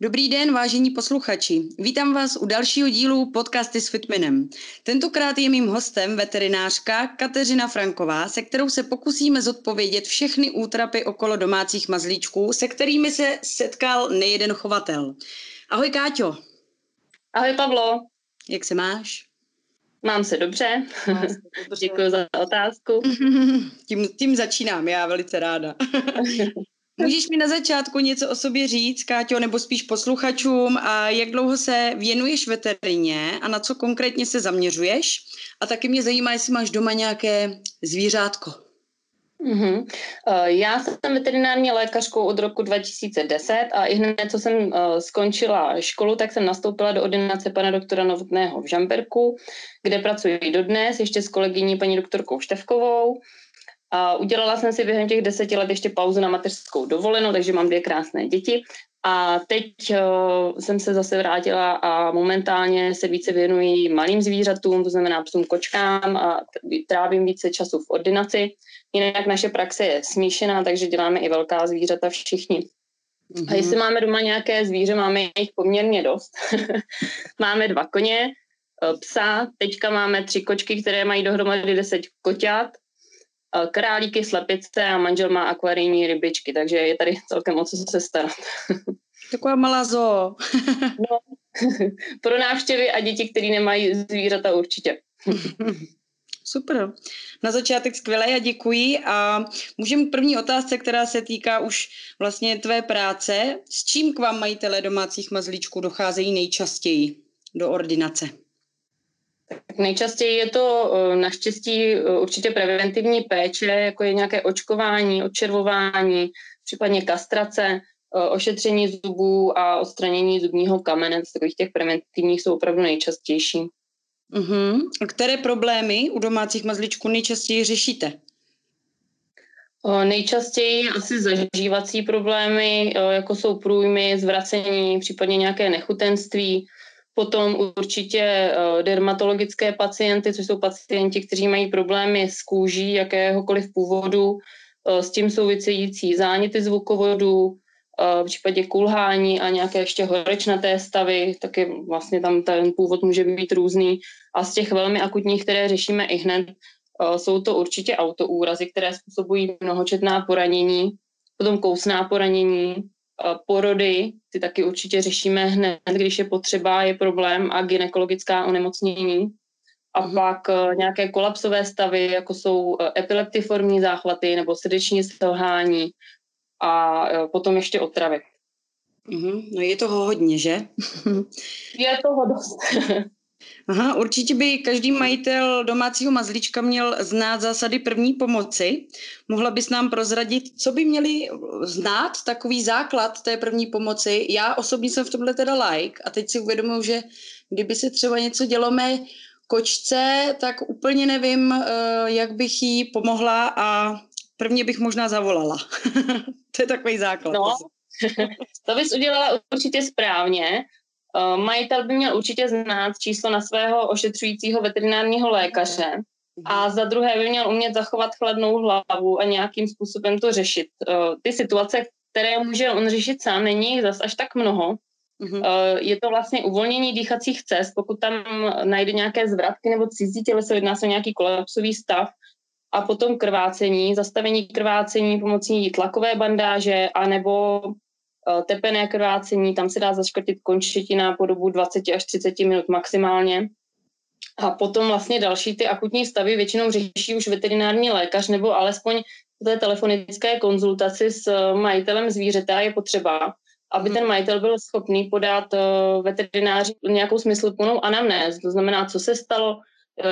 Dobrý den, vážení posluchači. Vítám vás u dalšího dílu podcasty s Fitminem. Tentokrát je mým hostem veterinářka Kateřina Franková, se kterou se pokusíme zodpovědět všechny útrapy okolo domácích mazlíčků, se kterými se setkal nejeden chovatel. Ahoj Káťo. Ahoj Pavlo. Jak se máš? Mám se dobře. Děkuji za otázku. tím, tím začínám, já velice ráda. Můžeš mi na začátku něco o sobě říct, Káťo, nebo spíš posluchačům a jak dlouho se věnuješ veterině a na co konkrétně se zaměřuješ? A taky mě zajímá, jestli máš doma nějaké zvířátko. Mm-hmm. Já jsem veterinární lékařkou od roku 2010 a i hned, co jsem uh, skončila školu, tak jsem nastoupila do ordinace pana doktora Novotného v Žamberku, kde pracuji dodnes, ještě s kolegyní paní doktorkou Števkovou. A udělala jsem si během těch deseti let ještě pauzu na mateřskou dovolenou, takže mám dvě krásné děti. A teď uh, jsem se zase vrátila a momentálně se více věnuji malým zvířatům, to znamená psům kočkám a trávím více času v ordinaci. Jinak naše praxe je smíšená, takže děláme i velká zvířata všichni. Mm-hmm. A jestli máme doma nějaké zvíře, máme jich poměrně dost. máme dva koně, e, psa, teďka máme tři kočky, které mají dohromady deset koťat králíky, slepice a manžel má akvarijní rybičky, takže je tady celkem o co se starat. Taková malá zoo. no, pro návštěvy a děti, které nemají zvířata určitě. Super. Na začátek skvělé a děkuji. A můžeme první otázce, která se týká už vlastně tvé práce. S čím k vám majitele domácích mazlíčků docházejí nejčastěji do ordinace? Tak nejčastěji je to eh, naštěstí eh, určitě preventivní péče, jako je nějaké očkování, odčervování, případně kastrace, eh, ošetření zubů a odstranění zubního kamene. Z takových těch preventivních jsou opravdu nejčastější. Uh-huh. A které problémy u domácích mazličků nejčastěji řešíte? Nejčastěji asi zažívací problémy, jako jsou průjmy, zvracení, případně nějaké nechutenství, Potom určitě eh, dermatologické pacienty, což jsou pacienti, kteří mají problémy s kůží jakéhokoliv původu, eh, s tím související záněty zvukovodu, eh, v případě kulhání a nějaké ještě horečnaté stavy, taky vlastně tam ten původ může být různý. A z těch velmi akutních, které řešíme i hned, jsou to určitě autoúrazy, které způsobují mnohočetná poranění, potom kousná poranění, porody, ty taky určitě řešíme hned, když je potřeba, je problém a gynekologická onemocnění. A mm. pak uh, nějaké kolapsové stavy, jako jsou uh, epileptiformní záchvaty nebo srdeční selhání a potom ještě otravy. Mm-hmm. No je toho hodně, že? je toho dost. Aha, určitě by každý majitel domácího mazlíčka měl znát zásady první pomoci. Mohla bys nám prozradit, co by měli znát, takový základ té první pomoci? Já osobně jsem v tomhle teda like a teď si uvědomuji, že kdyby se třeba něco dělo mé kočce, tak úplně nevím, eh, jak bych jí pomohla a prvně bych možná zavolala. to je takový základ. No, to bys udělala určitě správně. Eh, majitel by měl určitě znát číslo na svého ošetřujícího veterinárního lékaře a za druhé by měl umět zachovat chladnou hlavu a nějakým způsobem to řešit. Eh, ty situace, které může on řešit sám, není jich zas až tak mnoho. Mm-hmm. Je to vlastně uvolnění dýchacích cest, pokud tam najde nějaké zvratky nebo cizí těleso, jedná se o nějaký kolapsový stav, a potom krvácení, zastavení krvácení pomocí tlakové bandáže anebo Eh, tepené krvácení, tam se dá zaškrtit končetina po dobu 20 až 30 minut maximálně. A potom vlastně další ty akutní stavy většinou řeší už veterinární lékař nebo alespoň v té telefonické konzultaci s eh, majitelem zvířete je potřeba, aby ten majitel byl schopný podat eh, veterináři nějakou smysluplnou anamnézu. To znamená, co se stalo,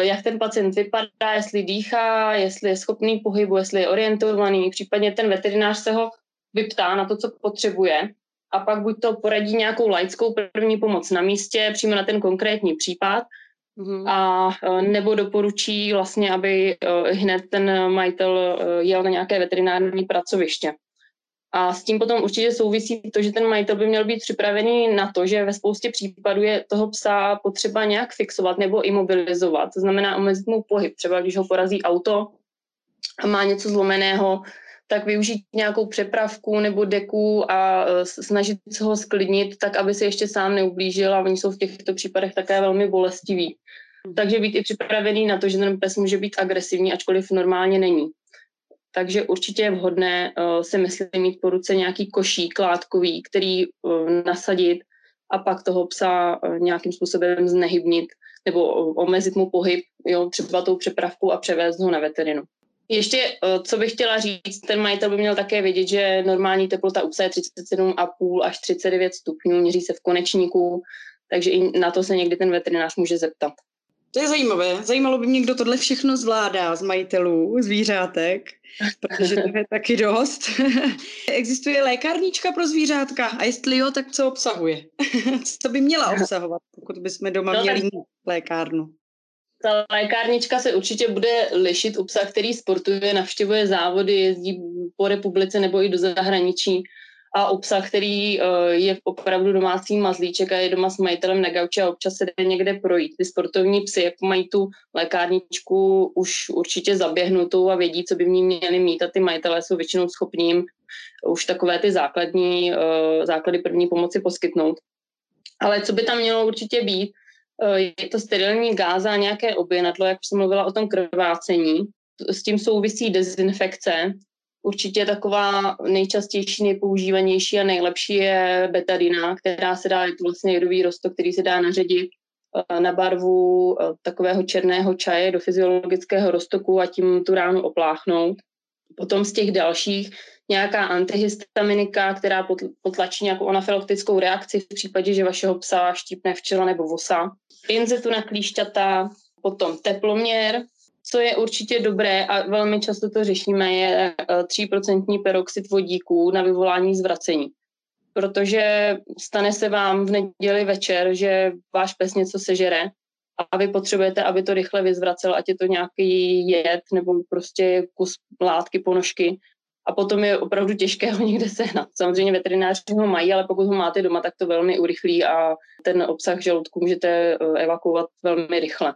jak ten pacient vypadá, jestli dýchá, jestli je schopný pohybu, jestli je orientovaný. Případně ten veterinář se ho vyptá na to, co potřebuje a pak buď to poradí nějakou laickou první pomoc na místě, přímo na ten konkrétní případ, mm-hmm. a e, nebo doporučí vlastně, aby e, hned ten majitel e, jel na nějaké veterinární pracoviště. A s tím potom určitě souvisí to, že ten majitel by měl být připravený na to, že ve spoustě případů je toho psa potřeba nějak fixovat nebo imobilizovat. To znamená omezit mu pohyb. Třeba když ho porazí auto a má něco zlomeného, tak využít nějakou přepravku nebo deku a snažit se ho sklidnit, tak aby se ještě sám neublížil a oni jsou v těchto případech také velmi bolestiví. Takže být i připravený na to, že ten pes může být agresivní, ačkoliv normálně není. Takže určitě je vhodné uh, si myslím mít po ruce nějaký košík látkový, který uh, nasadit a pak toho psa uh, nějakým způsobem znehybnit nebo omezit mu pohyb, jo, třeba tou přepravkou a převést ho na veterinu. Ještě, co bych chtěla říct, ten majitel by měl také vědět, že normální teplota u psa je 37,5 až 39 stupňů, měří se v konečníku, takže i na to se někdy ten veterinář může zeptat. To je zajímavé. Zajímalo by mě, kdo tohle všechno zvládá z majitelů zvířátek, protože to je taky dost. Existuje lékárnička pro zvířátka a jestli jo, tak co obsahuje? co by měla obsahovat, pokud bychom doma no, měli tak... lékárnu? Ta lékárnička se určitě bude lišit u psa, který sportuje, navštěvuje závody, jezdí po republice nebo i do zahraničí a obsah, který uh, je opravdu domácí mazlíček a je doma s majitelem na gauči a občas se jde někde projít. Ty sportovní psy, jak mají tu lékárničku už určitě zaběhnutou a vědí, co by v ní měli mít a ty majitelé jsou většinou schopní už takové ty základní, uh, základy první pomoci poskytnout. Ale co by tam mělo určitě být, je to sterilní gáza a nějaké oběnadlo, jak jsem mluvila o tom krvácení. S tím souvisí dezinfekce, Určitě taková nejčastější, nejpoužívanější a nejlepší je betadina, která se dá, je to vlastně jedový rostok, který se dá naředit eh, na barvu eh, takového černého čaje do fyziologického roztoku a tím tu ránu opláchnout. Potom z těch dalších nějaká antihistaminika, která potlačí nějakou anafylaktickou reakci v případě, že vašeho psa štípne včela nebo vosa. Pinzetu na klíšťata, potom teploměr, co je určitě dobré a velmi často to řešíme, je 3% eh, peroxid vodíků na vyvolání zvracení. Protože stane se vám v neděli večer, že váš pes něco sežere a vy potřebujete, aby to rychle vyzvracel, ať je to nějaký jed nebo prostě kus látky, ponožky. A potom je opravdu těžké ho někde sehnat. Samozřejmě veterináři ho mají, ale pokud ho máte doma, tak to velmi urychlí a ten obsah žaludku můžete eh, evakuovat velmi rychle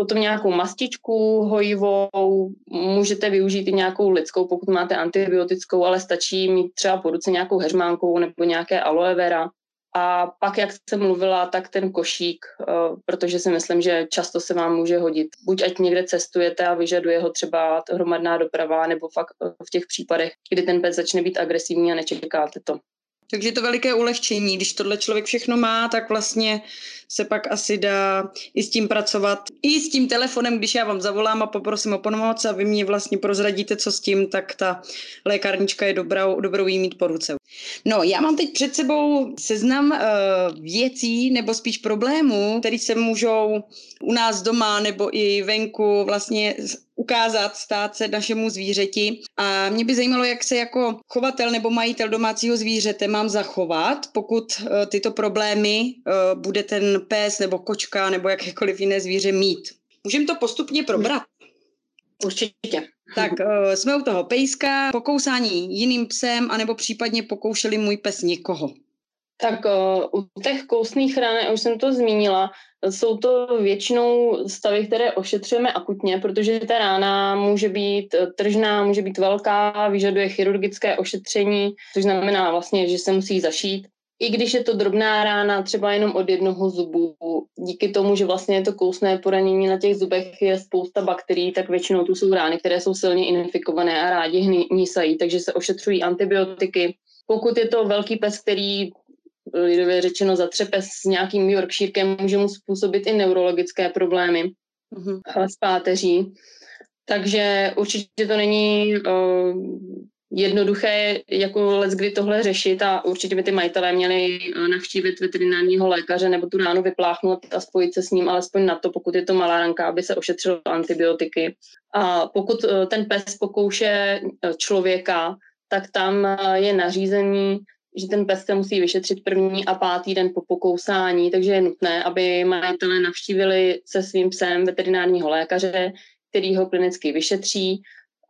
potom nějakou mastičku hojivou, můžete využít i nějakou lidskou, pokud máte antibiotickou, ale stačí mít třeba po ruce nějakou heřmánkou nebo nějaké aloe vera. A pak, jak jsem mluvila, tak ten košík, eh, protože si myslím, že často se vám může hodit. Buď ať někde cestujete a vyžaduje ho třeba hromadná doprava, nebo fakt eh, v těch případech, kdy ten pes začne být agresivní a nečekáte to. Takže to veliké ulehčení, když tohle člověk všechno má, tak vlastně se pak asi dá i s tím pracovat. I s tím telefonem, když já vám zavolám a poprosím o pomoc a vy mě vlastně prozradíte, co s tím, tak ta lékárnička je dobrou, dobrou jí mít po ruce. No, já mám teď před sebou seznam uh, věcí nebo spíš problémů, které se můžou u nás doma nebo i venku vlastně ukázat, stát se našemu zvířeti. A mě by zajímalo, jak se jako chovatel nebo majitel domácího zvířete mám zachovat, pokud uh, tyto problémy uh, bude ten pes nebo kočka nebo jakékoliv jiné zvíře mít. Můžeme to postupně probrat. Určitě. Tak uh, jsme u toho pejska, pokousání jiným psem, anebo případně pokoušeli můj pes někoho. Tak uh, u těch kousných ran, už jsem to zmínila, jsou to většinou stavy, které ošetřujeme akutně, protože ta rána může být tržná, může být velká, vyžaduje chirurgické ošetření, což znamená vlastně, že se musí zašít i když je to drobná rána, třeba jenom od jednoho zubu, díky tomu, že vlastně je to kousné poranění na těch zubech, je spousta bakterií, tak většinou tu jsou rány, které jsou silně infikované a rádi hnísají, takže se ošetřují antibiotiky. Pokud je to velký pes, který lidově řečeno zatřepe s nějakým Yorkshirkem, může mu způsobit i neurologické problémy mm-hmm. s páteří. Takže určitě to není uh, jednoduché jako let kdy tohle řešit a určitě by ty majitelé měli eh, navštívit veterinárního lékaře nebo tu ránu vypláchnout a spojit se s ním alespoň na to, pokud je to malá ranka, aby se ošetřilo antibiotiky. A pokud eh, ten pes pokouše eh, člověka, tak tam je nařízení, že ten pes se musí vyšetřit první a pátý den po pokousání, takže je nutné, aby majitelé navštívili se svým psem veterinárního lékaře, který ho klinicky vyšetří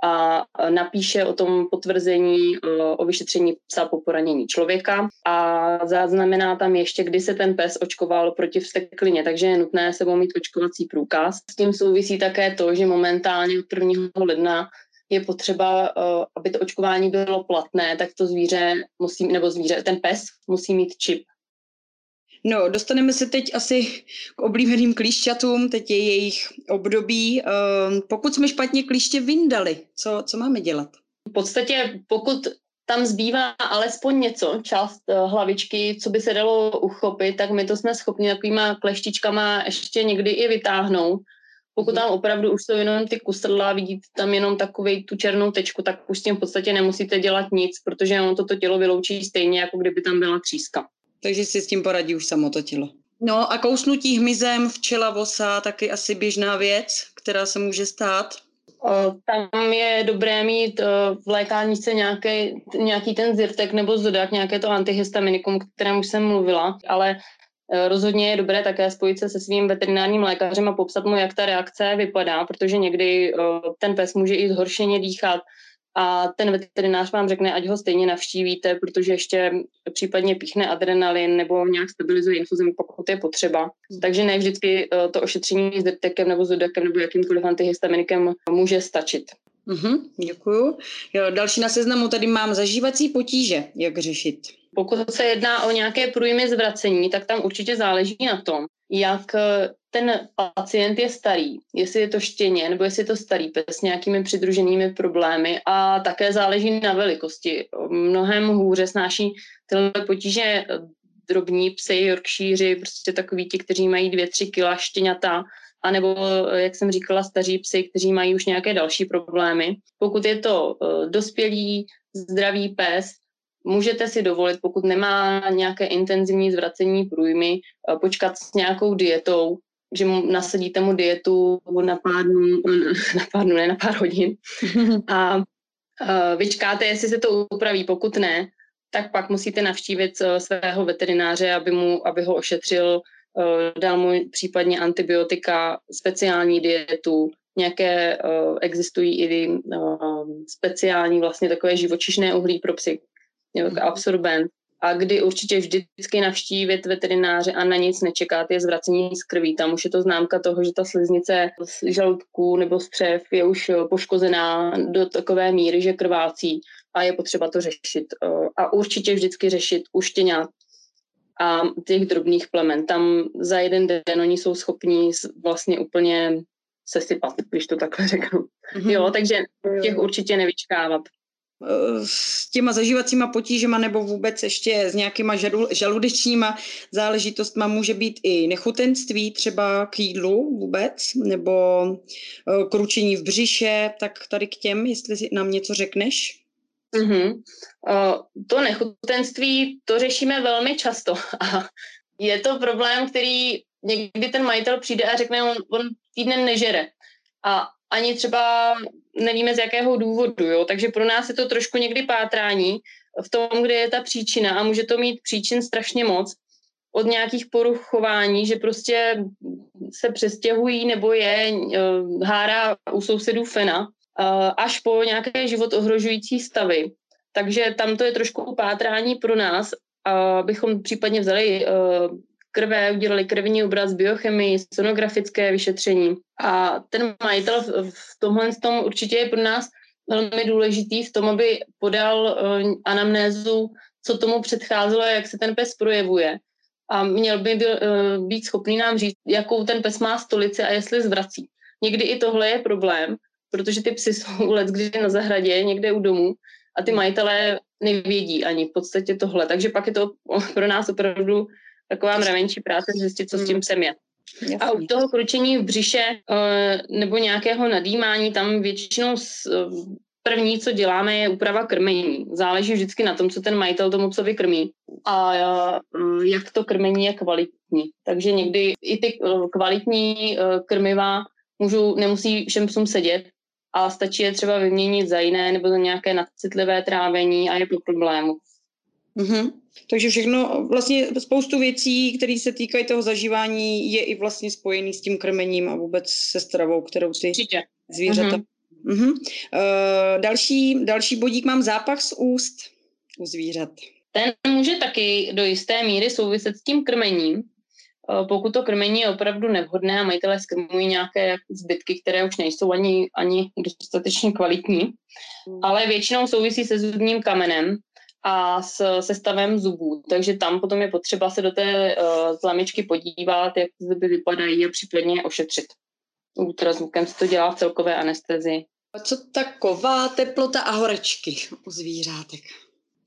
a napíše o tom potvrzení o vyšetření psa po poranění člověka a zaznamená tam ještě, kdy se ten pes očkoval proti vsteklině, takže je nutné sebou mít očkovací průkaz. S tím souvisí také to, že momentálně od 1. ledna je potřeba, aby to očkování bylo platné, tak to zvíře musí, nebo zvíře, ten pes musí mít čip. No, dostaneme se teď asi k oblíbeným klíšťatům, teď je jejich období. Uh, pokud jsme špatně klíště vyndali, co, co máme dělat? V podstatě, pokud tam zbývá alespoň něco, část uh, hlavičky, co by se dalo uchopit, tak my to jsme schopni takovýma kleštičkama ještě někdy i vytáhnout. Pokud tam opravdu už jsou jenom ty kusrdla, vidíte tam jenom takový tu černou tečku, tak už s tím v podstatě nemusíte dělat nic, protože on toto tělo vyloučí stejně, jako kdyby tam byla tříska. Takže si s tím poradí už samo to tělo. No a kousnutí hmyzem, včela, vosa, taky asi běžná věc, která se může stát. Tam je dobré mít v lékárničce nějaký, nějaký ten zirtek nebo zodak, nějaké to antihistaminikum, o kterém už jsem mluvila, ale rozhodně je dobré také spojit se se svým veterinárním lékařem a popsat mu, jak ta reakce vypadá, protože někdy ten pes může i zhoršeně dýchat, a ten veterinář vám řekne, ať ho stejně navštívíte, protože ještě případně píchne adrenalin nebo nějak stabilizuje infuzem, pokud je potřeba. Takže ne vždycky eh, to ošetření s drtekem nebo zodakem nebo jakýmkoliv antihistaminikem může stačit. Mm-hmm, děkuju. Jo, další na seznamu tady mám zažívací potíže, jak řešit. Pokud se jedná o nějaké průjmy zvracení, tak tam určitě záleží na tom, jak eh, ten pacient je starý, jestli je to štěně nebo jestli je to starý pes s nějakými přidruženými problémy a také záleží na velikosti. Mnohem hůře snáší tyhle potíže eh, drobní psy, yorkshíři, prostě takový ti, kteří mají dvě, tři kila štěňata, anebo, eh, jak jsem říkala, staří psy, kteří mají už nějaké další problémy. Pokud je to dospělý, zdravý pes, můžete si dovolit, pokud nemá nějaké intenzivní zvracení průjmy, eh, počkat s nějakou dietou, že mu nasadíte mu dietu na pár dnů, na pár dnů, ne na pár hodin a eh, vyčkáte, jestli se to upraví. Pokud ne, tak pak musíte navštívit eh, svého veterináře, aby, mu, aby ho ošetřil, dal mu případně antibiotika, speciální dietu, nějaké existují i speciální vlastně takové živočišné uhlí pro psy, jako absorbent. A kdy určitě vždycky navštívit veterináře a na nic nečekat je zvracení z krví. Tam už je to známka toho, že ta sliznice z žaludku nebo střev je už poškozená do takové míry, že krvácí a je potřeba to řešit. A určitě vždycky řešit u štěňat a těch drobných plemen. Tam za jeden den oni jsou schopní vlastně úplně sesypat, když to takhle řeknu. Mm-hmm. Jo, takže těch určitě nevyčkávat s těma zažívacíma potížema nebo vůbec ještě s nějakýma žaludečníma záležitostma může být i nechutenství třeba k jídlu vůbec, nebo e, kručení v břiše, tak tady k těm, jestli nám něco řekneš? Mm-hmm. To nechutenství, to řešíme velmi často a je to problém, který někdy ten majitel přijde a řekne, on, on týden nežere. A ani třeba nevíme z jakého důvodu, jo? takže pro nás je to trošku někdy pátrání v tom, kde je ta příčina a může to mít příčin strašně moc od nějakých poruch chování, že prostě se přestěhují nebo je uh, hára u sousedů fena, uh, až po nějaké život ohrožující stavy. Takže tam to je trošku pátrání pro nás, abychom případně vzali uh, krve, udělali krevní obraz, biochemii, sonografické vyšetření. A ten majitel v tomhle tom určitě je pro nás velmi důležitý v tom, aby podal uh, anamnézu, co tomu předcházelo, jak se ten pes projevuje. A měl by byl, uh, být schopný nám říct, jakou ten pes má stolici a jestli zvrací. Někdy i tohle je problém, protože ty psy jsou let kdy na zahradě, někde u domu a ty majitelé nevědí ani v podstatě tohle. Takže pak je to pro nás opravdu taková mravenčí práce zjistit, co s tím psem je. Jasně. A u toho kručení v břiše eh, nebo nějakého nadýmání, tam většinou eh, první, co děláme, je úprava krmení. Záleží vždycky na tom, co ten majitel tomu psovi krmí a eh, jak to krmení je kvalitní. Takže někdy i ty kvalitní krmiva můžu, nemusí všem psům sedět a stačí je třeba vyměnit za jiné nebo za nějaké nadcitlivé trávení a je po problému. Mm-hmm. Takže všechno, vlastně spoustu věcí, které se týkají toho zažívání, je i vlastně spojený s tím krmením a vůbec se stravou, kterou ty Určitě. zvířata. Mm-hmm. Mm-hmm. Uh, další, další bodík mám zápach z úst u zvířat. Ten může taky do jisté míry souviset s tím krmením. pokud to krmení je opravdu nevhodné a majitelé skrmují nějaké zbytky, které už nejsou ani, ani dostatečně kvalitní, hmm. ale většinou souvisí se zubním kamenem a s sestavem zubů. Takže tam potom je potřeba se do té uh, zlamičky podívat, jak zuby vypadají a případně ošetřit. Ultrazvukem se to dělá v celkové anestezii. A co taková teplota a horečky u zvířátek?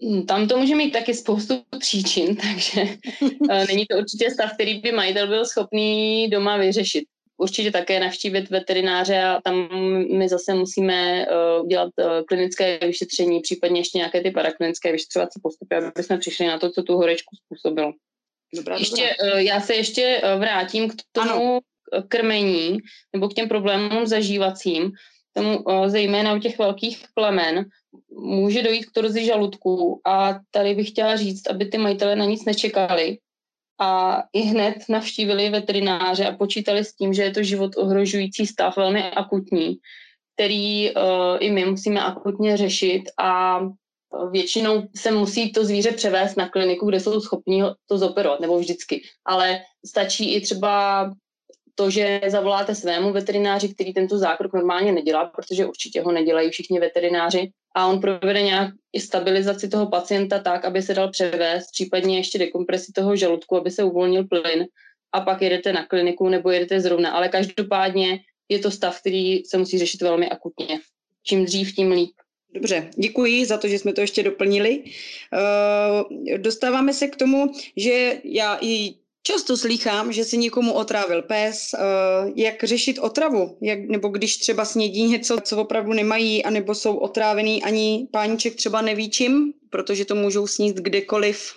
Hmm, tam to může mít taky spoustu příčin, takže uh, není to určitě stav, který by majitel byl schopný doma vyřešit určitě také navštívit veterináře a tam my zase musíme uh, dělat uh, klinické vyšetření, případně ještě nějaké ty paraklinické vyšetřovací postupy, aby jsme přišli na to, co tu horečku způsobilo. Dobrá, ještě, dobrá. Uh, já se ještě vrátím k tomu ano. krmení nebo k těm problémům zažívacím, tomu zejména u těch velkých plemen, může dojít k torzi žaludku a tady bych chtěla říct, aby ty majitele na nic nečekali, a i hned navštívili veterináře a počítali s tím, že je to život ohrožující stav, velmi akutní, který uh, i my musíme akutně řešit a většinou se musí to zvíře převést na kliniku, kde jsou schopni to zoperovat, nebo vždycky. Ale stačí i třeba to, že zavoláte svému veterináři, který tento zákrok normálně nedělá, protože určitě ho nedělají všichni veterináři, a on provede nějak i stabilizaci toho pacienta tak, aby se dal převést, případně ještě dekompresi toho žaludku, aby se uvolnil plyn a pak jedete na kliniku nebo jedete zrovna. Ale každopádně je to stav, který se musí řešit velmi akutně. Čím dřív, tím líp. Dobře, děkuji za to, že jsme to ještě doplnili. Uh, dostáváme se k tomu, že já i Často slýchám, že si někomu otrávil pes, eh, jak řešit otravu, jak, nebo když třeba snědí něco, co opravdu nemají, anebo jsou otrávený, ani páníček třeba neví čím, protože to můžou sníst kdekoliv,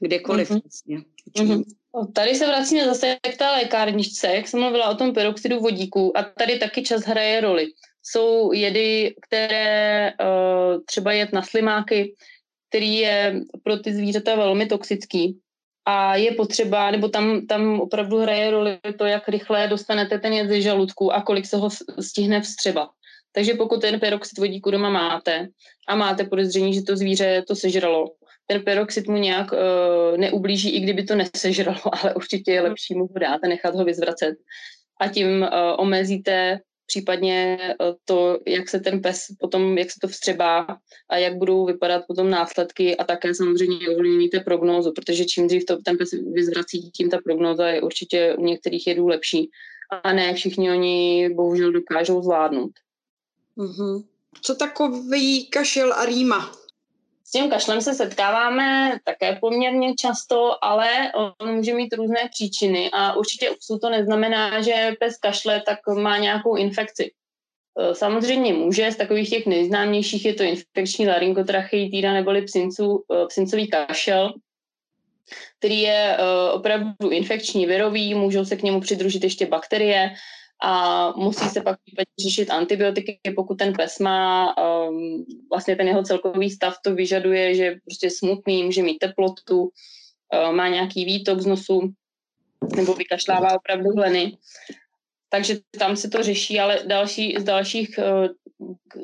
kdekoliv. Mm-hmm. Vlastně. Mm-hmm. Tady se vracíme zase k té lékárničce, jak jsem mluvila o tom peroxidu vodíku a tady taky čas hraje roli. Jsou jedy, které uh, třeba jet na slimáky, který je pro ty zvířata velmi toxický a je potřeba, nebo tam, tam opravdu hraje roli to, jak rychle dostanete ten jed ze žaludku a kolik se ho stihne vstřebat. Takže pokud ten peroxid vodíku doma máte a máte podezření, že to zvíře to sežralo, ten peroxid mu nějak uh, neublíží, i kdyby to nesežralo, ale určitě je lepší mu ho dát a nechat ho vyzvracet. A tím uh, omezíte případně eh, to, jak se ten pes potom, jak se to vstřebá a jak budou vypadat potom následky a také samozřejmě ovlivníte prognózu, protože čím dřív to ten pes vyzvrací, tím ta prognóza je určitě u některých jedů lepší a ne všichni oni bohužel dokážou zvládnout. Mm-hmm. Co takový kašel a rýma? Tím kašlem se setkáváme také poměrně často, ale on může mít různé příčiny a určitě u to neznamená, že pes kašle, tak má nějakou infekci. E, samozřejmě může, z takových těch nejznámějších je to infekční laryngotracheitída neboli psinců, e, psincový kašel, který je e, opravdu infekční, virový, můžou se k němu přidružit ještě bakterie, a musí se pak řešit antibiotiky, pokud ten pes má um, vlastně ten jeho celkový stav to vyžaduje, že prostě smutný, může mít teplotu, uh, má nějaký výtok z nosu nebo vykašlává opravdu hleny. Takže tam se to řeší, ale další, z dalších uh,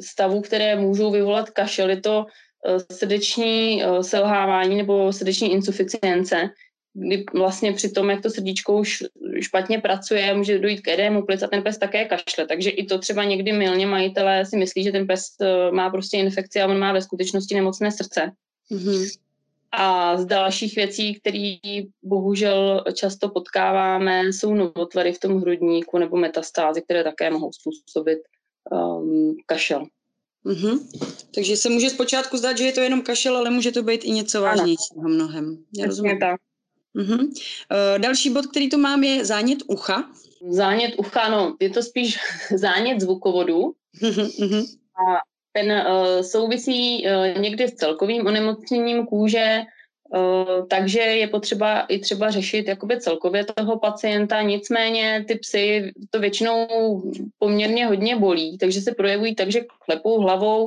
stavů, které můžou vyvolat kašel, je to uh, srdeční uh, selhávání nebo srdeční insuficience, kdy vlastně při tom, jak to srdíčko už špatně pracuje, může dojít k edému plic a ten pes také kašle. Takže i to třeba někdy milně majitelé si myslí, že ten pes eh, má prostě infekci a on má ve skutečnosti nemocné srdce. Mm-hmm. A z dalších věcí, které bohužel často potkáváme, jsou novotvary v tom hrudníku nebo metastázy, které také mohou způsobit um, kašel. Mm-hmm. Takže se může zpočátku zdát, že je to jenom kašel, ale může to být i něco vážnějšího mnohem. Já rozumím. Tak. Uh-huh. Uh, další bod, který tu mám, je zánět ucha. Zánět ucha, no, je to spíš zánět zvukovodu. Uh-huh. A ten uh, souvisí uh, někdy s celkovým onemocněním kůže, takže je potřeba i třeba řešit jakoby celkově toho pacienta, nicméně ty psy to většinou poměrně hodně bolí, takže se projevují tak, že klepou hlavou,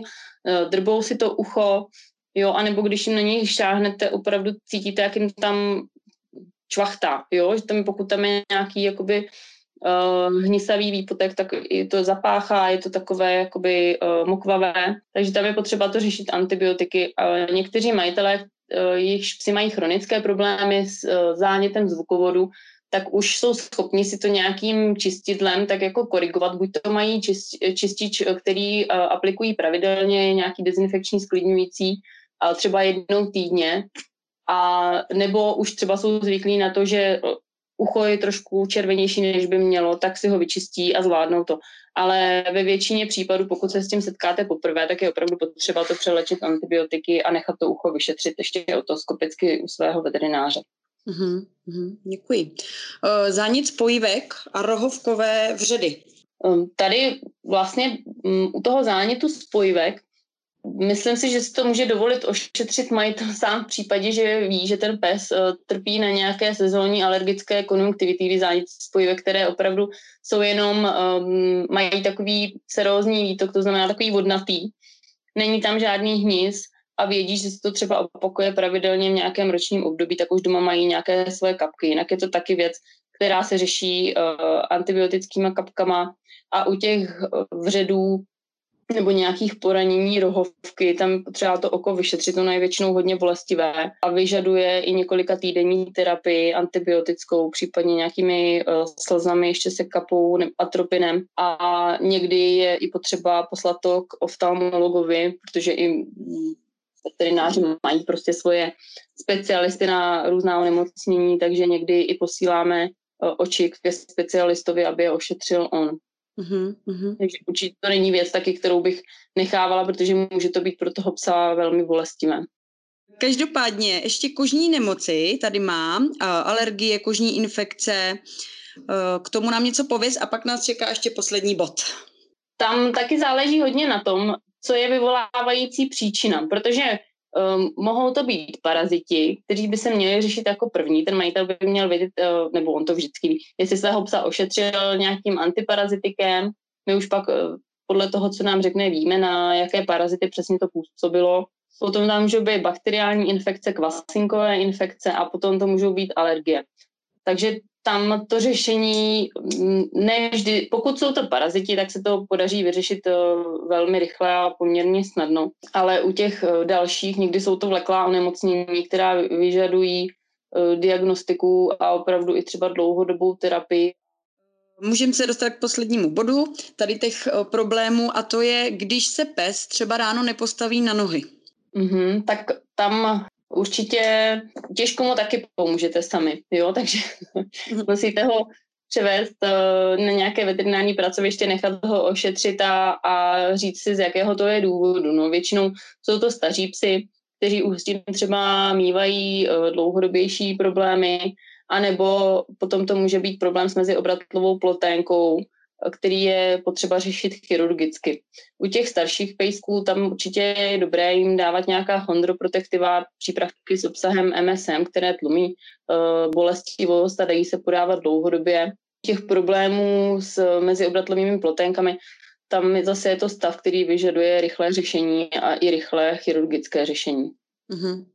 drbou si to ucho, jo, anebo když jim na něj šáhnete, opravdu cítíte, jak jim tam čvachtá, jo, že tam pokud tam je nějaký jakoby uh, hnisavý výpotek, tak je to zapáchá, je to takové jakoby uh, mokvavé, takže tam je potřeba to řešit antibiotiky. Uh, někteří majitelé, uh, jejichž psi mají chronické problémy s uh, zánětem zvukovodu, tak už jsou schopni si to nějakým čistidlem tak jako korigovat. Buď to mají čist, čistič, který aplikují pravidelně, nějaký dezinfekční sklidňující, uh, třeba jednou týdně, a nebo už třeba jsou zvyklí na to, že ucho je trošku červenější, než by mělo, tak si ho vyčistí a zvládnou to. Ale ve většině případů, pokud se s tím setkáte poprvé, tak je opravdu potřeba to přelečit antibiotiky a nechat to ucho vyšetřit ještě otoskopicky u svého veterináře. Mm-hmm, děkuji. Uh, zánět spojivek a rohovkové vředy. Um, tady vlastně um, u toho zánětu spojivek Myslím si, že si to může dovolit ošetřit majitel sám v případě, že ví, že ten pes uh, trpí na nějaké sezónní alergické konjunktivitivy zánětí spojivek, které opravdu jsou jenom, um, mají takový serózní výtok, to znamená takový vodnatý. Není tam žádný hnis a vědí, že se to třeba opakuje pravidelně v nějakém ročním období, tak už doma mají nějaké své kapky. Jinak je to taky věc, která se řeší uh, antibiotickými kapkama a u těch vředů nebo nějakých poranění rohovky, tam potřeba to oko vyšetřit, ono je většinou hodně bolestivé a vyžaduje i několika týdenní terapii antibiotickou, případně nějakými uh, slzami, ještě se kapou, atropinem a někdy je i potřeba poslat to k oftalmologovi, protože i veterináři mají prostě svoje specialisty na různá onemocnění, takže někdy i posíláme uh, oči ke specialistovi, aby je ošetřil on. Mm-hmm. Takže určitě to není věc taky, kterou bych nechávala, protože může to být pro toho psa velmi bolestivé. Každopádně ještě kožní nemoci tady mám, alergie, kožní infekce, k tomu nám něco pověz a pak nás čeká ještě poslední bod. Tam taky záleží hodně na tom, co je vyvolávající příčina, protože Um, mohou to být paraziti, kteří by se měli řešit jako první. Ten majitel by měl vědět, uh, nebo on to vždycky ví, jestli svého psa ošetřil nějakým antiparazitikem. My už pak uh, podle toho, co nám řekne, víme, na jaké parazity přesně to působilo. Potom tam můžou být bakteriální infekce, kvasinkové infekce a potom to můžou být alergie. Takže tam to řešení mm, ne vždy, pokud jsou to paraziti, tak se to podaří vyřešit eh, velmi rychle a poměrně snadno. Ale u těch eh, dalších někdy jsou to vleklá onemocnění, která vyžadují eh, diagnostiku a opravdu i třeba dlouhodobou terapii. Můžeme se dostat k poslednímu bodu tady těch problémů a to je, když se pes třeba ráno nepostaví na nohy. Mm-hmm, tak tam určitě těžko mu taky pomůžete sami, jo, takže musíte ho převést uh, na nějaké veterinární pracoviště, nechat ho ošetřit a, a říct si, z jakého to je důvodu. No, většinou jsou to staří psy, kteří už s tím třeba mývají uh, dlouhodobější problémy, anebo potom to může být problém s meziobratlovou ploténkou, který je potřeba řešit chirurgicky. U těch starších pejsků tam určitě je dobré jim dávat nějaká chondroprotektiva, přípravky s obsahem MSM, které tlumí uh, bolestivost a dají se podávat dlouhodobě. Těch problémů s meziobratlovými ploténkami tam zase je to stav, který vyžaduje rychlé řešení a i rychlé chirurgické řešení. Mm-hmm.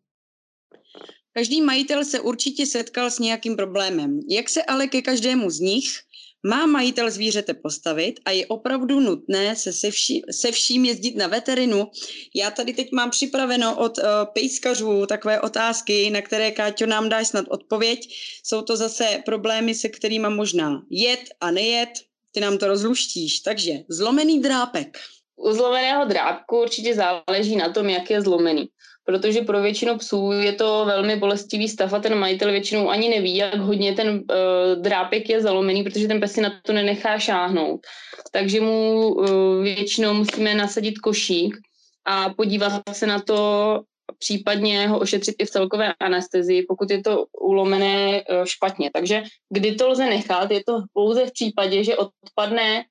Každý majitel se určitě setkal s nějakým problémem. Jak se ale ke každému z nich má majitel zvířete postavit a je opravdu nutné se se, vší, se vším jezdit na veterinu. Já tady teď mám připraveno od uh, pejskařů takové otázky, na které, Káťo, nám dáš snad odpověď. Jsou to zase problémy, se kterými možná jet a nejet. Ty nám to rozluštíš. Takže zlomený drápek. U zlomeného drápku určitě záleží na tom, jak je zlomený protože pro většinu psů je to velmi bolestivý stav a ten majitel většinou ani neví, jak hodně ten uh, drápek je zalomený, protože ten pes si na to nenechá šáhnout. Takže mu uh, většinou musíme nasadit košík a podívat se na to, případně ho ošetřit i v celkové anestezii, pokud je to ulomené uh, špatně. Takže kdy to lze nechat, je to pouze v případě, že odpadne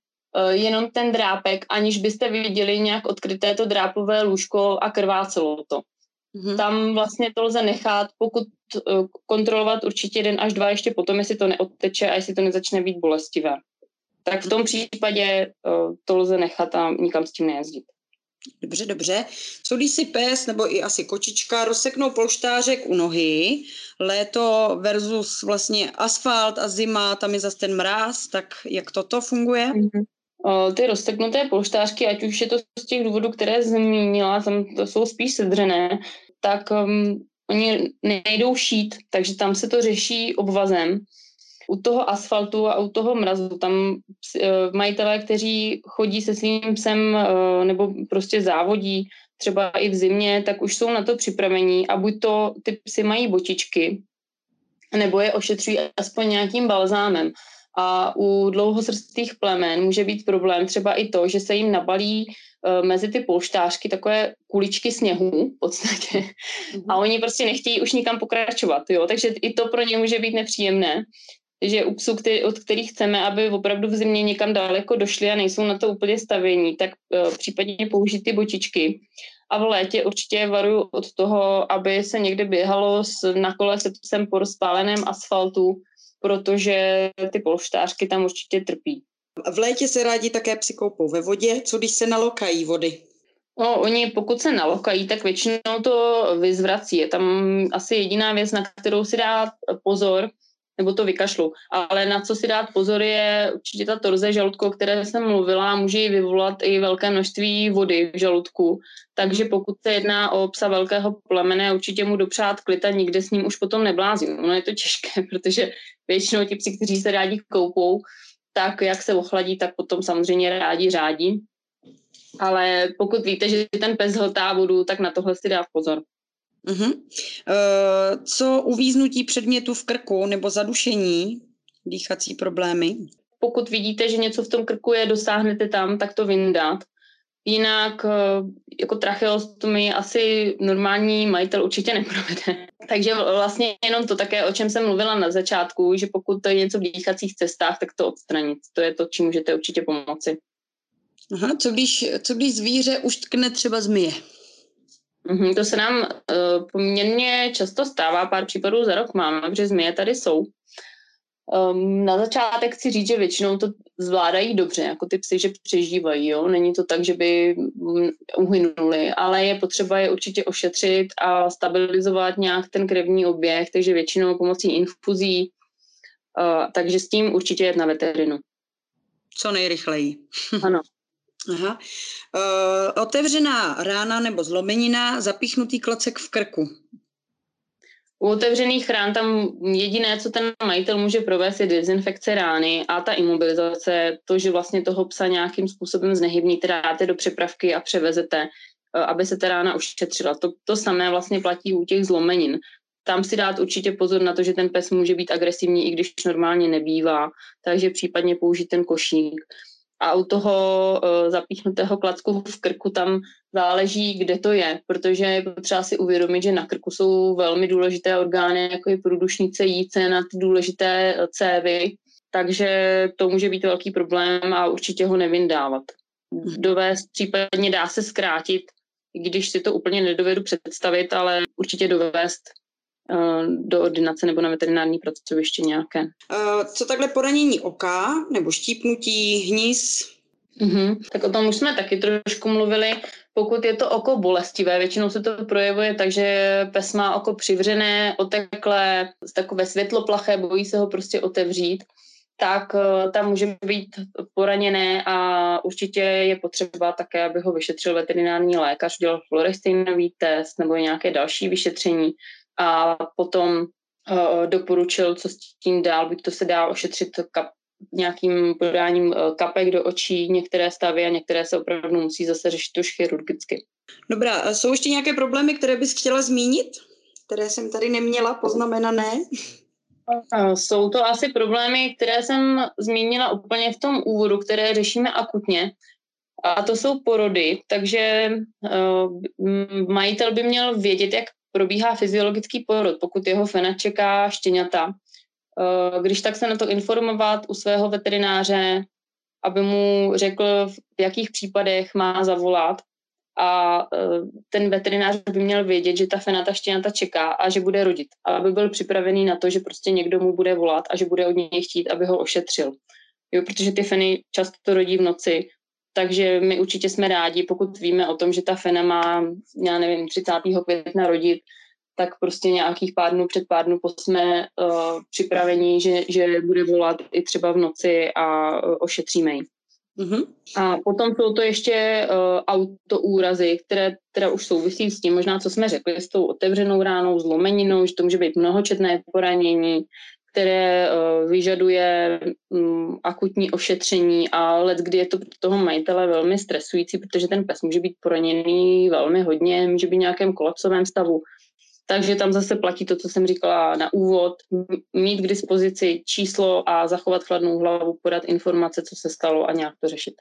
jenom ten drápek, aniž byste viděli nějak odkryté to drápové lůžko a krvácelo to. Mm-hmm. Tam vlastně to lze nechat, pokud uh, kontrolovat určitě jeden až dva ještě potom, jestli to neodteče a jestli to nezačne být bolestivé. Tak v tom případě uh, to lze nechat a nikam s tím nejezdit. Dobře, dobře. Co když si pes nebo i asi kočička rozseknou polštářek u nohy, léto versus vlastně asfalt a zima, tam je zase ten mráz, tak jak toto funguje? Mm-hmm. Ty rozseknuté polštářky, ať už je to z těch důvodů, které zmínila, tam to jsou spíš sedřené, tak um, oni nejdou šít, takže tam se to řeší obvazem. U toho asfaltu a u toho mrazu, tam majitelé, kteří chodí se svým psem nebo prostě závodí, třeba i v zimě, tak už jsou na to připravení a buď to ty psy mají botičky, nebo je ošetřují aspoň nějakým balzámem. A u dlouhosrstých plemen může být problém třeba i to, že se jim nabalí uh, mezi ty polštářky takové kuličky sněhu v podstatě mm-hmm. a oni prostě nechtějí už nikam pokračovat, jo, takže i to pro ně může být nepříjemné že u psů, který, od kterých chceme, aby opravdu v zimě někam daleko došli a nejsou na to úplně stavění, tak uh, případně použít ty botičky. A v létě určitě varuju od toho, aby se někde běhalo s, na kole se psem po rozpáleném asfaltu, protože ty polštářky tam určitě trpí. V létě se rádi také psy koupou ve vodě, co když se nalokají vody? No, oni pokud se nalokají, tak většinou to vyzvrací. Je tam asi jediná věc, na kterou si dá pozor, nebo to vykašlu. Ale na co si dát pozor je určitě ta torze žaludku, o které jsem mluvila, může ji vyvolat i velké množství vody v žaludku. Takže pokud se jedná o psa velkého plemene, určitě mu dopřát klid a nikde s ním už potom neblázím. No je to těžké, protože většinou ti psi, kteří se rádi koupou, tak jak se ochladí, tak potom samozřejmě rádi řádí. Ale pokud víte, že ten pes hltá vodu, tak na tohle si dá pozor. Uh-huh. Uh, co uvíznutí předmětu v krku nebo zadušení, dýchací problémy? Pokud vidíte, že něco v tom krku je, dosáhnete tam, tak to vyndat. Jinak uh, jako tracheostomii asi normální majitel určitě neprovede. Takže vlastně jenom to také, o čem jsem mluvila na začátku, že pokud to je něco v dýchacích cestách, tak to odstranit. To je to, čím můžete určitě pomoci. Aha, co když, co když zvíře už tkne třeba zmije? Mm-hmm, to se nám uh, poměrně často stává, pár případů za rok máme, protože zmije tady jsou. Um, na začátek chci říct, že většinou to zvládají dobře, jako ty psy, že přežívají, jo? Není to tak, že by mm, uhynuli, ale je potřeba je určitě ošetřit a stabilizovat nějak ten krevní oběh, takže většinou pomocí infuzí, uh, takže s tím určitě jet na veterinu. Co nejrychleji. ano. Aha. Uh, otevřená rána nebo zlomenina, zapíchnutý klocek v krku. U otevřených rán tam jediné, co ten majitel může provést, je dezinfekce rány a ta imobilizace, to, že vlastně toho psa nějakým způsobem znehybníte, dáte do přepravky a převezete, eh, aby se ta rána ušetřila. To, to samé vlastně platí u těch zlomenin. Tam si dát určitě pozor na to, že ten pes může být agresivní, i když normálně nebývá, takže případně použít ten košík a u toho uh, zapíchnutého klacku v krku tam záleží, kde to je, protože je potřeba si uvědomit, že na krku jsou velmi důležité orgány, jako je průdušnice, jíce, na ty důležité eh, cévy, takže to může být velký problém a určitě ho nevyndávat. Mhm. Dovést případně dá se zkrátit, když si to úplně nedovedu představit, ale určitě dovést do ordinace nebo na veterinární pracoviště nějaké. Eh, co takhle poranění oka nebo štípnutí, hnis? Mm-hmm. Tak o tom už jsme taky trošku mluvili. Pokud je to oko bolestivé, většinou se to projevuje tak, že pes má oko přivřené, oteklé, takové světloplaché, bojí se ho prostě otevřít, tak eh, tam může být poraněné a určitě je potřeba také, aby ho vyšetřil veterinární lékař, dělal fluoresteinový test nebo nějaké další vyšetření, a potom uh, doporučil, co s tím dál, buď to se dá ošetřit kap, nějakým podáním uh, kapek do očí, některé stavy a některé se opravdu musí zase řešit už chirurgicky. Dobrá, jsou ještě nějaké problémy, které bys chtěla zmínit? Které jsem tady neměla poznamenané? Jsou to asi problémy, které jsem zmínila úplně v tom úvodu, které řešíme akutně. A to jsou porody, takže majitel by měl vědět, jak probíhá fyziologický porod, pokud jeho fena čeká štěňata. Eh, když tak se na to informovat u svého veterináře, aby mu řekl, v jakých případech má zavolat a eh, ten veterinář by měl vědět, že ta fenata štěňata čeká a že bude rodit. Aby byl připravený na to, že prostě někdo mu bude volat a že bude od něj chtít, aby ho ošetřil. Jo, protože ty feny často rodí v noci, takže my určitě jsme rádi, pokud víme o tom, že ta fena má, já nevím, 30. května rodit, tak prostě nějakých pár dnů před pár dnů jsme uh, připraveni, že, že bude volat i třeba v noci a uh, ošetříme ji. Mm-hmm. A potom jsou to ještě uh, autoúrazy, které teda už souvisí s tím, možná co jsme řekli, s tou otevřenou ránou, zlomeninou, že to může být mnohočetné poranění, které uh, vyžaduje um, akutní ošetření a let, kdy je to pro toho majitele velmi stresující, protože ten pes může být poraněný velmi hodně, může být v nějakém kolapsovém stavu. Takže tam zase platí to, co jsem říkala na úvod, mít k dispozici číslo a zachovat chladnou hlavu, podat informace, co se stalo a nějak to řešit.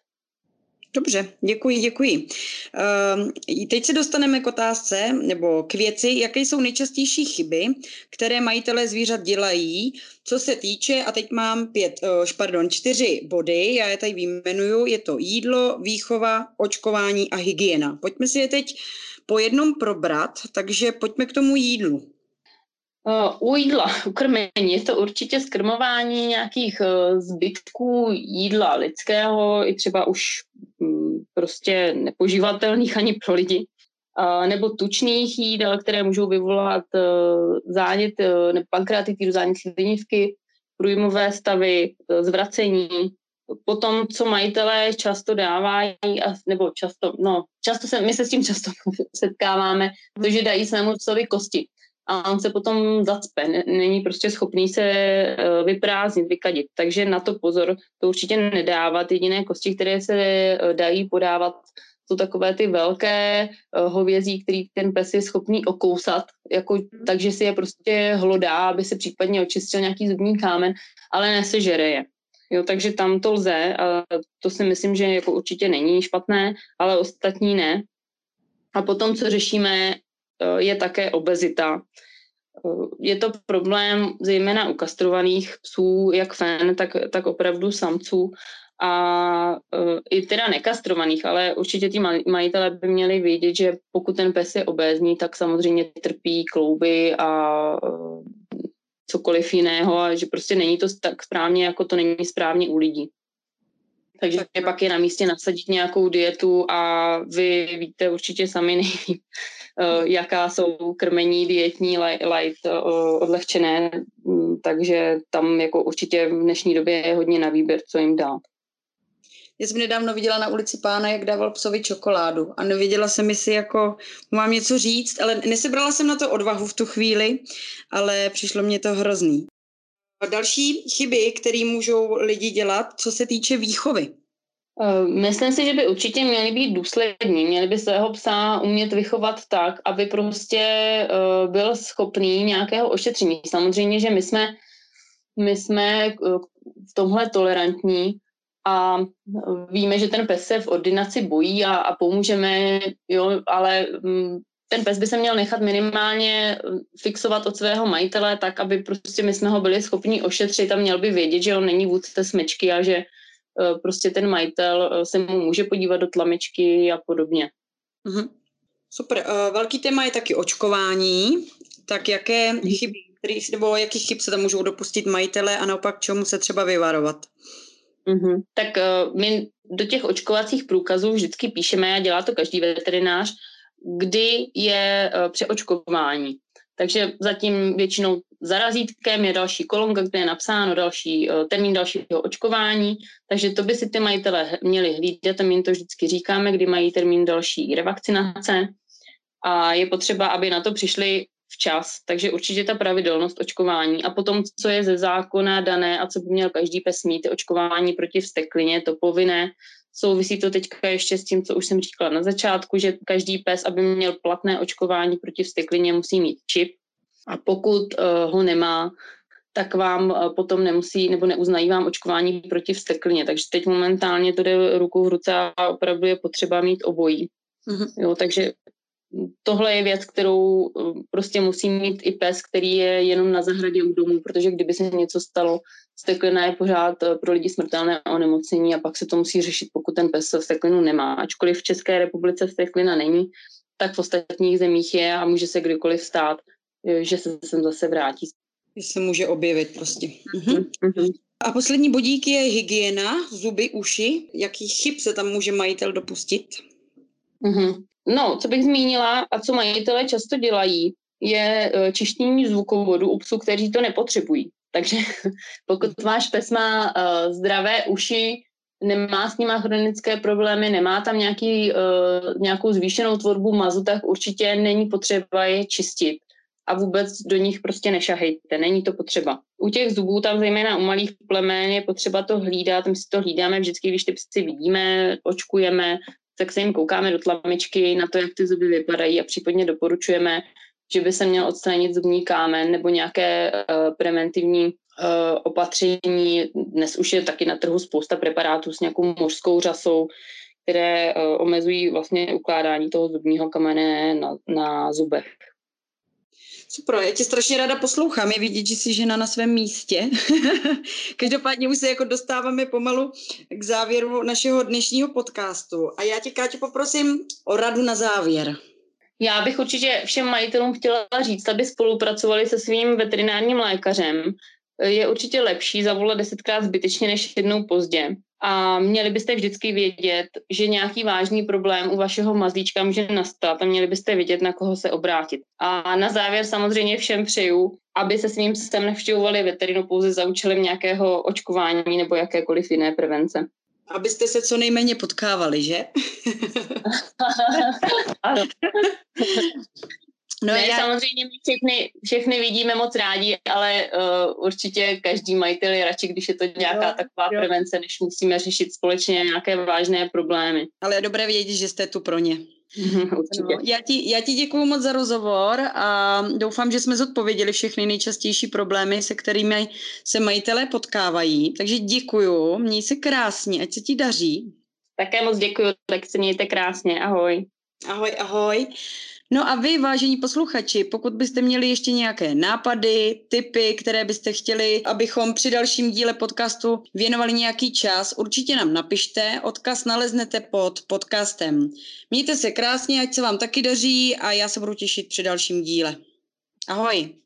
Dobře, děkuji, děkuji. Uh, teď se dostaneme k otázce nebo k věci, jaké jsou nejčastější chyby, které majitelé zvířat dělají, co se týče, a teď mám pět, uh, pardon, čtyři body, já je tady vyjmenuju, je to jídlo, výchova, očkování a hygiena. Pojďme si je teď po jednom probrat, takže pojďme k tomu jídlu. U jídla, u krmení, je to určitě skrmování nějakých e, zbytků jídla lidského, i třeba už prostě nepožívatelných ani pro lidi, nebo tučných jídel, které můžou vyvolat e, zánět e, nebo pankreatitidu, zánět slinivky, průjmové stavy, zvracení, potom, co majitelé často dávají, nebo často, no, často se, my se s tím často setkáváme, to, že dají svému psovi kosti a on se potom zacpe, není prostě schopný se eh, vyprázdnit, vykadit. Takže na to pozor, to určitě nedávat. Jediné kosti, které se eh, dají podávat, jsou takové ty velké eh, hovězí, který ten pes je schopný okousat, jako, takže si je prostě hlodá, aby se případně očistil nějaký zubní kámen, ale nesežere je. Jo, takže tam to lze a to si myslím, že jako určitě není špatné, ale ostatní ne. A potom, co řešíme, je také obezita. Je to problém zejména u kastrovaných psů, jak fen, tak, tak opravdu samců a uh, i teda nekastrovaných, ale určitě ti majitelé by měli vědět, že pokud ten pes je obézní, tak samozřejmě trpí klouby a uh, cokoliv jiného a že prostě není to tak správně, jako to není správně u lidí. Takže tak. pak je na místě nasadit nějakou dietu a vy víte určitě sami nejlíp, Eh, jaká jsou krmení dietní light eh, odlehčené, mm, takže tam jako určitě v dnešní době je hodně na výběr, co jim dát. Já jsem nedávno viděla na ulici pána, jak dával psovi čokoládu a nevěděla jsem, si jako mám něco říct, ale nesebrala jsem na to odvahu v tu chvíli, ale přišlo mě to hrozný. A další chyby, které můžou lidi dělat, co se týče výchovy. Eh, myslím si, že by určitě měli být důslední, měli by svého psa umět vychovat tak, aby prostě uh, byl schopný nějakého ošetření. Samozřejmě, že my jsme, my jsme eh, v tomhle tolerantní a víme, že ten pes se v ordinaci bojí a, a pomůžeme, jo, ale um, ten pes by se měl nechat minimálně fixovat od svého majitele tak, aby prostě my jsme ho byli schopni ošetřit a měl by vědět, že on není vůdce smečky a že Eh, prostě ten majitel eh, se mu může podívat do tlamičky a podobně. Mm-hmm. Super. Uh, velký téma je taky očkování. Tak jaké mhm. chyby, který, nebo jakých chyb se tam můžou dopustit majitele a naopak čemu se třeba vyvarovat? Mm-hmm. Tak uh, my do těch očkovacích průkazů vždycky píšeme, a dělá to každý veterinář, kdy je uh, přeočkování. Takže zatím většinou za razítkem je další kolonka, kde je napsáno další uh, termín dalšího očkování, takže to by si ty majitele měli hlídat a my jim to vždycky říkáme, kdy mají termín další revakcinace. A je potřeba, aby na to přišli včas, takže určitě ta pravidelnost očkování a potom, co je ze zákona dané a co by měl každý pes mít, očkování proti vsteklině, to povinné, Souvisí to teďka ještě s tím, co už jsem říkala na začátku, že každý pes, aby měl platné očkování proti vsteklině, musí mít čip. A pokud uh, ho nemá, tak vám uh, potom nemusí nebo neuznají vám očkování proti vsteklině. Takže teď momentálně to jde ruku v ruce a opravdu je potřeba mít obojí. Mm-hmm. Jo, takže tohle je věc, kterou eh, prostě musí mít i pes, který je jenom na zahradě u domu, protože kdyby se něco stalo, steklina je pořád eh, pro lidi smrtelné onemocnění a pak se to musí řešit, pokud ten pes steklinu nemá. Ačkoliv v České republice steklina není, tak v ostatních zemích je a může se kdykoliv stát, eh, že se sem zase vrátí. Se může objevit prostě. Mhm. Mhm. A poslední bodík je hygiena, zuby, uši. Jakých chyb se tam může majitel dopustit? Mhm. No, co bych zmínila a co majitelé často dělají, je e, čištění zvukovodu u psů, kteří to nepotřebují. Takže pokud váš pes má uh, zdravé uši, nemá s nima chronické problémy, nemá tam nějaký, uh, nějakou zvýšenou tvorbu mazu, tak určitě není potřeba je čistit. a vůbec do nich prostě nešahejte, není to potřeba. U těch zubů, tam zejména u malých plemen, je potřeba to hlídat, my si to hlídáme vždycky, když ty psy vidíme, očkujeme, tak se jim koukáme do tlamičky na to, jak ty zuby vypadají a případně doporučujeme, že by se měl odstranit zubní kámen nebo nějaké uh, preventivní uh, opatření. Dnes už je taky na trhu spousta preparátů s nějakou mořskou řasou, které uh, omezují vlastně ukládání toho zubního kamene na, na zubech. Super, já tě strašně ráda poslouchám. Je vidět, že jsi žena na svém místě. Každopádně už se jako dostáváme pomalu k závěru našeho dnešního podcastu. A já tě, Káťo, poprosím o radu na závěr. Já bych určitě všem majitelům chtěla říct, aby spolupracovali se svým veterinárním lékařem. Je určitě lepší zavolat desetkrát zbytečně než jednou pozdě. A měli byste vždycky vědět, že nějaký vážný problém u vašeho mazlíčka může nastat a měli byste vědět, na koho se obrátit. A na závěr samozřejmě všem přeju, aby se svým psem navštěvovali veterinu pouze za účelem nějakého očkování nebo jakékoliv jiné prevence. Abyste se co nejméně potkávali, že? ano. No ne, já... samozřejmě my všechny, všechny vidíme moc rádi, ale uh, určitě každý majitel je radši, když je to nějaká jo, taková jo. prevence, než musíme řešit společně nějaké vážné problémy. Ale je dobré vědět, že jste tu pro ně. No, já, ti, já ti děkuji moc za rozhovor a doufám, že jsme zodpověděli všechny nejčastější problémy, se kterými se majitelé potkávají. Takže děkuji, měj se krásně, ať se ti daří. Také moc děkuji, tak se mějte krásně, ahoj. Ahoj, ahoj. No a vy, vážení posluchači, pokud byste měli ještě nějaké nápady, tipy, které byste chtěli, abychom při dalším díle podcastu věnovali nějaký čas, určitě nám napište, odkaz naleznete pod podcastem. Mějte se krásně, ať se vám taky daří a já se budu těšit při dalším díle. Ahoj.